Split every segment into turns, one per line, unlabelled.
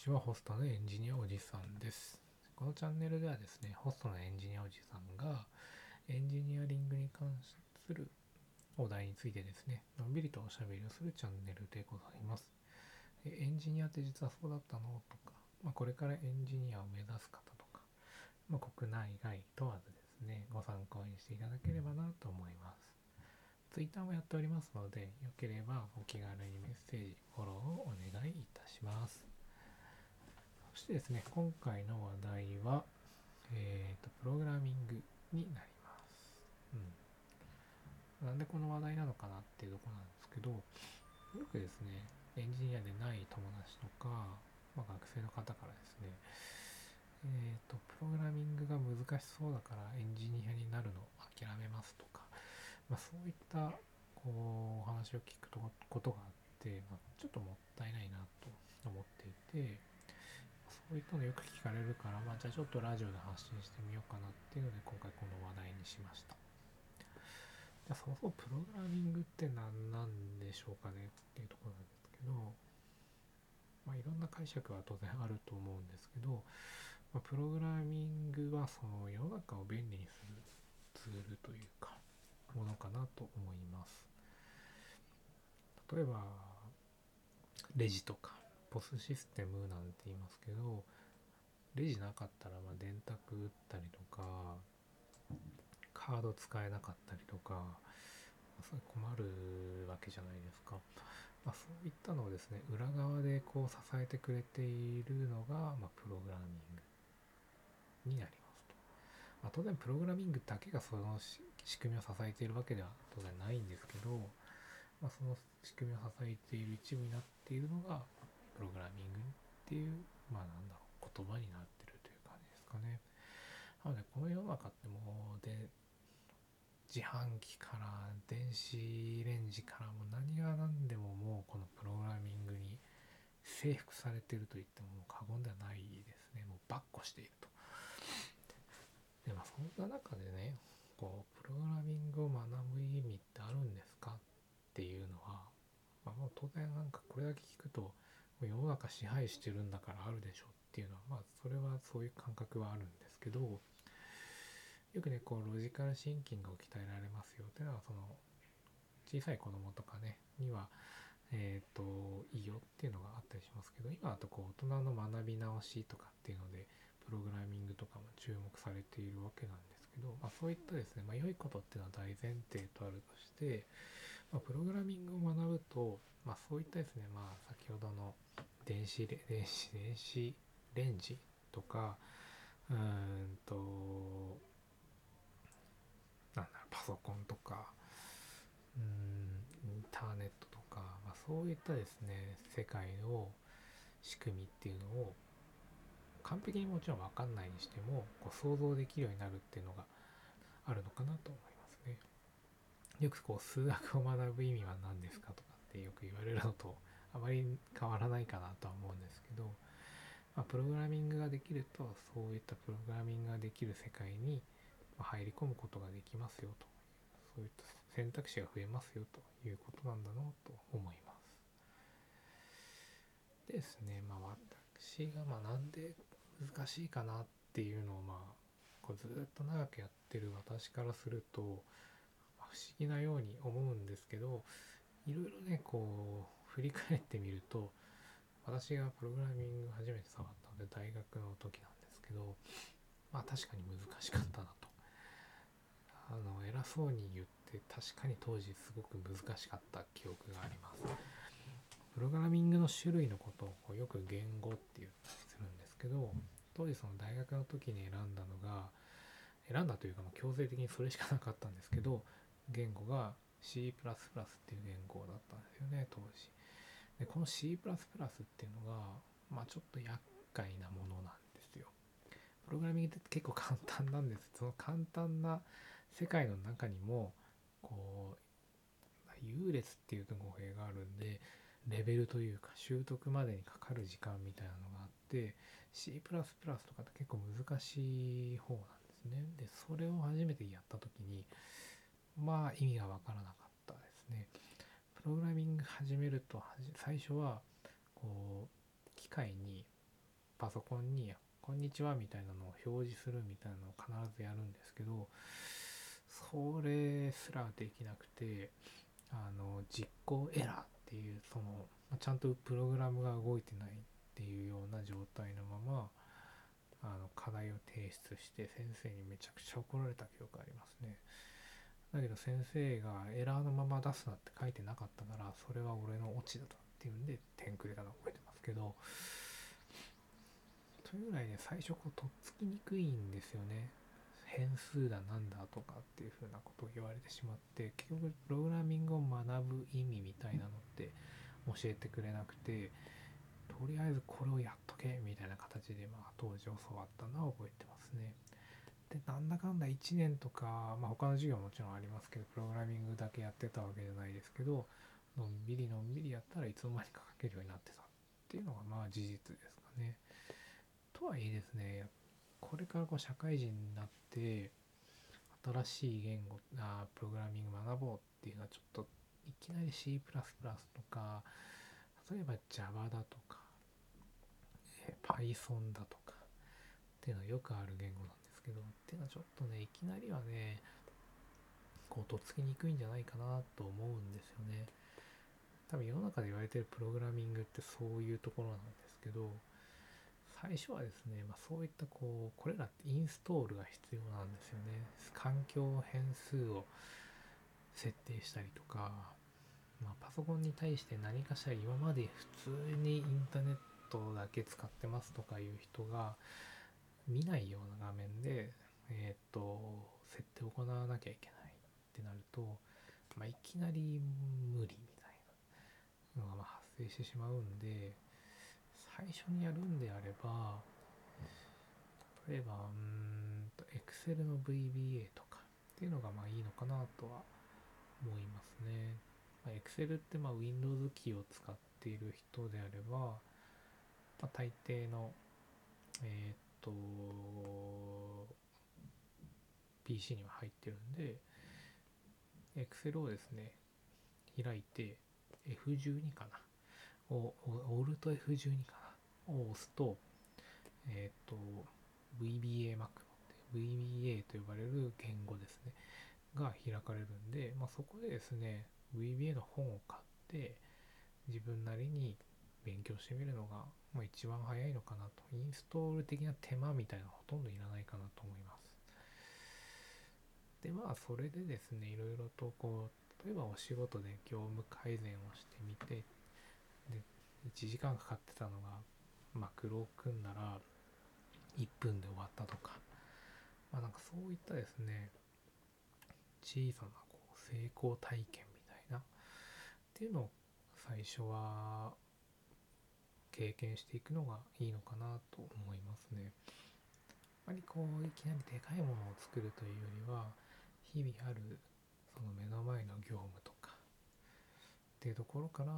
ちは、ホストのエンジニアおじさんです。このチャンネルではですね、ホストのエンジニアおじさんが、エンジニアリングに関するお題についてですね、のんびりとおしゃべりをするチャンネルでございます。エンジニアって実はそうだったの？とか、まあ、これからエンジニアを目指す方とか、まあ、国内外問わずですね、ご参考にしていただければなと思います。ツイッターもやっておりますので、よければお気軽にメッセージ、フォローをお願いいたします。そしてですね、今回の話題は、えっ、と、プログラミングになります。うん。なんでこの話題なのかなっていうとこなんですけど、よくですね、エンジニアでない友達とか、まあ、学生の方からですね、えっ、と、プログラミングが難しそうだからエンジニアになるの諦めますとか、まあ、そういったこうお話を聞くことがあって、まあ、ちょっともったいないなと思っていてそういったのよく聞かれるから、まあ、じゃあちょっとラジオで発信してみようかなっていうので今回この話題にしました。じゃあそもそもプログラミングって何なんでしょうかねっていうところなんですけど、まあ、いろんな解釈は当然あると思うんですけど、まあ、プログラミングはその世の中を便利にするツールというかものかなと思います例えばレジとかポスシステムなんて言いますけどレジなかったらまあ電卓打ったりとかカード使えなかったりとかそれ困るわけじゃないですか、まあ、そういったのをですね裏側でこう支えてくれているのが、まあ、プログラミングになりますと、まあ、当然プログラミングだけがその仕組みを支えているわけでは当然ないんですけど、まあ、その仕組みを支えている一部になっているのがプログラミングっていうまあなんだろう。言葉になってるという感じですかね。なのでこの世の中ってもうで自販機から電子レンジからも何が何でももうこのプログラミングに征服されてると言ってもも過言ではないですねもうばっこしていると。でまあそんな中でねこうプログラミングを学ぶ意味ってあるんですかっていうのは、まあ、もう当然なんかこれだけ聞くと世の中支配してるんだからあるでしょうっていうのはまあそれはそういう感覚はあるんですけどよくねこうロジカルシンキングを鍛えられますよっていうのはその小さい子供とかねにはえっ、といいよっていうのがあったりしますけど今だとこう大人の学び直しとかっていうのでプログラミングとかも注目されているわけなんですけど、まあ、そういったですね、まあ、良いことっていうのは大前提とあるとして、まあ、プログラミングを学ぶと、まあ、そういったですね、まあ、先ほどの電子レ電子電子レンジとかうんとなんだろうパソコンとかうんインターネットとか、まあ、そういったですね世界の仕組みっていうのを完璧にもちろん分かんないにしてもこう想像できるようになるっていうのがあるのかなと思いますね。よくこう数学を学ぶ意味は何ですかとかってよく言われるのとあまり変わらないかなとは思うんですけど、まあ、プログラミングができるとそういったプログラミングができる世界に入り込むことができますよと。そういった選択肢が増えますよと。いうことなんだろうと思います。でですね。まあ私がまあなんで難しいかなっていうのをまあこうずっと長くやってる私からすると不思議なように思うんですけどいろいろねこう振り返ってみると私がプログラミング初めて触ったので大学の時なんですけどまあ確かに難しかったなと。あの偉そうに言って確かに当時すごく難しかった記憶があります。プログラミングの種類のことをこうよく言語って言ったりするんですけど当時その大学の時に選んだのが選んだというかまあ強制的にそれしかなかったんですけど言語が C++ っていう言語だったんですよね当時。でこの C++ っていうのがまあちょっと厄介なものなんですよ。プログラミングって結構簡単なんです。その簡単な世界の中にもこう優劣っていうと語弊があるんでレベルというか習得までにかかる時間みたいなのがあって C++ とかって結構難しい方なんですね。でそれを初めてやった時にまあ意味がわからなかったですね。プログラミング始めると最初はこう機械にパソコンに「こんにちは」みたいなのを表示するみたいなのを必ずやるんですけどそれすらできなくてあの実行エラーっていうそのちゃんとプログラムが動いてないっていうような状態のままあの課題を提出して先生にめちゃくちゃ怒られた記憶ありますね。だけど先生がエラーのまま出すなって書いてなかったからそれは俺のオチだったっていうんで点くれたの覚えてますけどというぐらいね最初こうとっつきにくいんですよね変数だなんだとかっていうふうなことを言われてしまって結局プログラミングを学ぶ意味みたいなのって教えてくれなくてとりあえずこれをやっとけみたいな形でまあ当時教わったのは覚えてますね。でなんだかんだ1年とか、まあ、他の授業ももちろんありますけどプログラミングだけやってたわけじゃないですけどのんびりのんびりやったらいつの間にか書けるようになってたっていうのがまあ事実ですかね。とはいえですねこれからこう社会人になって新しい言語あプログラミング学ぼうっていうのはちょっといきなり C++ とか例えば Java だとか Python だとかっていうのはよくある言語なんですけどっていうのはちょっとねいきなりはねこうとっつきにくいんじゃないかなと思うんですよね。多分世の中で言われてるプログラミングってそういうところなんですけど最初はですね、まあ、そういったこうこれらってインストールが必要なんですよね。環境変数を設定したりとか、まあ、パソコンに対して何かしら今まで普通にインターネットだけ使ってますとかいう人が見ないような画面で、えっ、ー、と設定を行わなきゃいけないってなると、まあ、いきなり無理みたいなのがま発生してしまうんで最初にやるんであれば例えばうんと Excel の VBA とかっていうのがまあいいのかなとは思いますね。まあ、Excel ってまあ Windows キーを使っている人であれば、まあ、大抵のえー、と PC には入ってるんで Excel をですね開いて F12 かな。をオルト F12 かな。を押すとえっ、と VBA マクロ VBA と呼ばれる言語ですね。が開かれるんで、まあ、そこでですね VBA の本を買って自分なりに勉強してみるのが、まあ、一番早いのかなと。インストール的な手間みたいなほとんどいらないかなと思います。でまあそれでですねいろいろとこう例えばお仕事で業務改善をしてみてで1時間かかってたのがマクロを組んだら1分で終わったとか。まあなんかそういったですね小さなこう成功体験みたいな。っていうのを最初は経験していくのがいいのかなと思いますね。あまりこういきなりでかいものを作るというよりは日々あるその目の前の業務とかっていうところから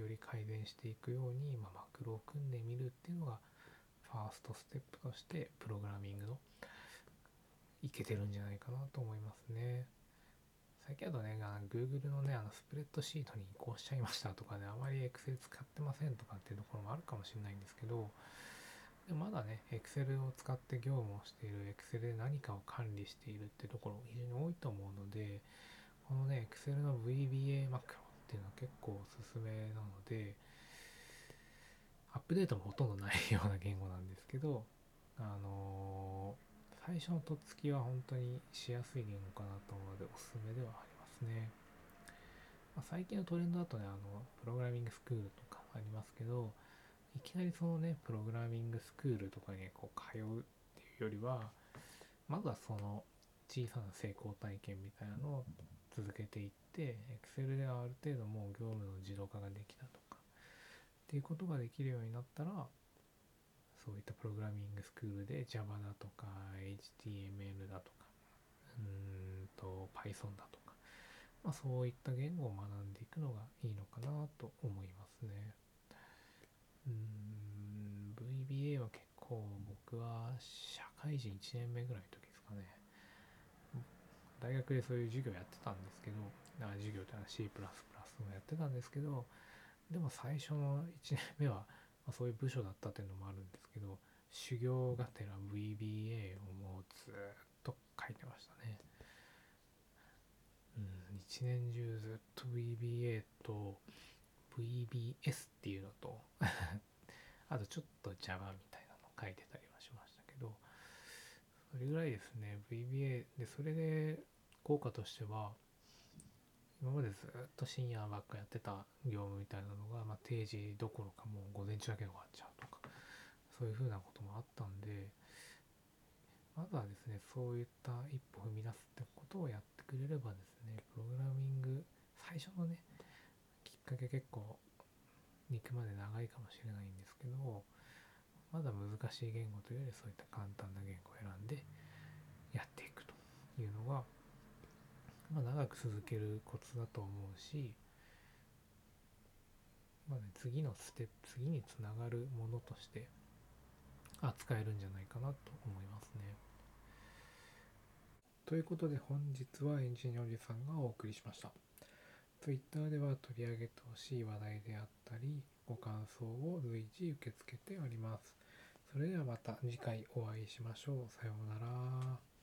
より改善していくように、まあ、マクロを組んでみるっていうのがファーストステップとしてプログラミングのいけてるんじゃないかなと思いますね。最近だとね、Google のね、あのスプレッドシートに移行しちゃいましたとかね、あまり Excel 使ってませんとかっていうところもあるかもしれないんですけど、でまだね、Excel を使って業務をしている、Excel で何かを管理しているっていうところ非常に多いと思うので、このね、Excel の VBA マクロっていうのは結構おすすめなので、アップデートもほとんどないような言語なんですけど、あのー、最初のとっつきは本当にしやすい言語かなと思うのでおすすめではありますね。まあ、最近のトレンドだとね、あの、プログラミングスクールとかありますけど、いきなりそのね、プログラミングスクールとかにこう通うっていうよりは、まずはその小さな成功体験みたいなのを続けていって Excel ではある程度もう業務の自動化ができたとかっていうことができるようになったらそういったプログラミングスクールで Java だとか HTML だとかうんと Python だとか、まあ、そういった言語を学んでいくのがいいのかなと思いますね。うん VBA は結構僕は社会人1年目ぐらいの時ですかね大学でそういう授業やってたんですけどあ授業ってのは C++ もやってたんですけどでも最初の1年目はまあ、そういう部署だったっていうのもあるんですけど修行がてら VBA をもうずっと書いてましたね。うん、一年中ずっと VBA と VBS っていうのと あとちょっと Java みたいなの書いてたりはしましたけどそれぐらいですね VBA でそれで効果としては今までずっと深夜ばっかやってた業務みたいなのが、まあ、定時どころかもう午前中だけで終わっちゃうとかそういうふうなこともあったんでまずはですねそういった一歩踏み出すってことをやってくれればですねプログラミング最初のねきっかけ結構に行くまで長いかもしれないんですけどまだ難しい言語というよりそういった簡単な言語を選んでやっていくというのがまあ、長く続けるコツだと思うし、まあね、次のステップ次につながるものとして扱えるんじゃないかなと思いますね。ということで本日はエンジニアおじさんがお送りしました。Twitter では取り上げてほしい話題であったりご感想を随時受け付けております。それではまた次回お会いしましょう。さようなら。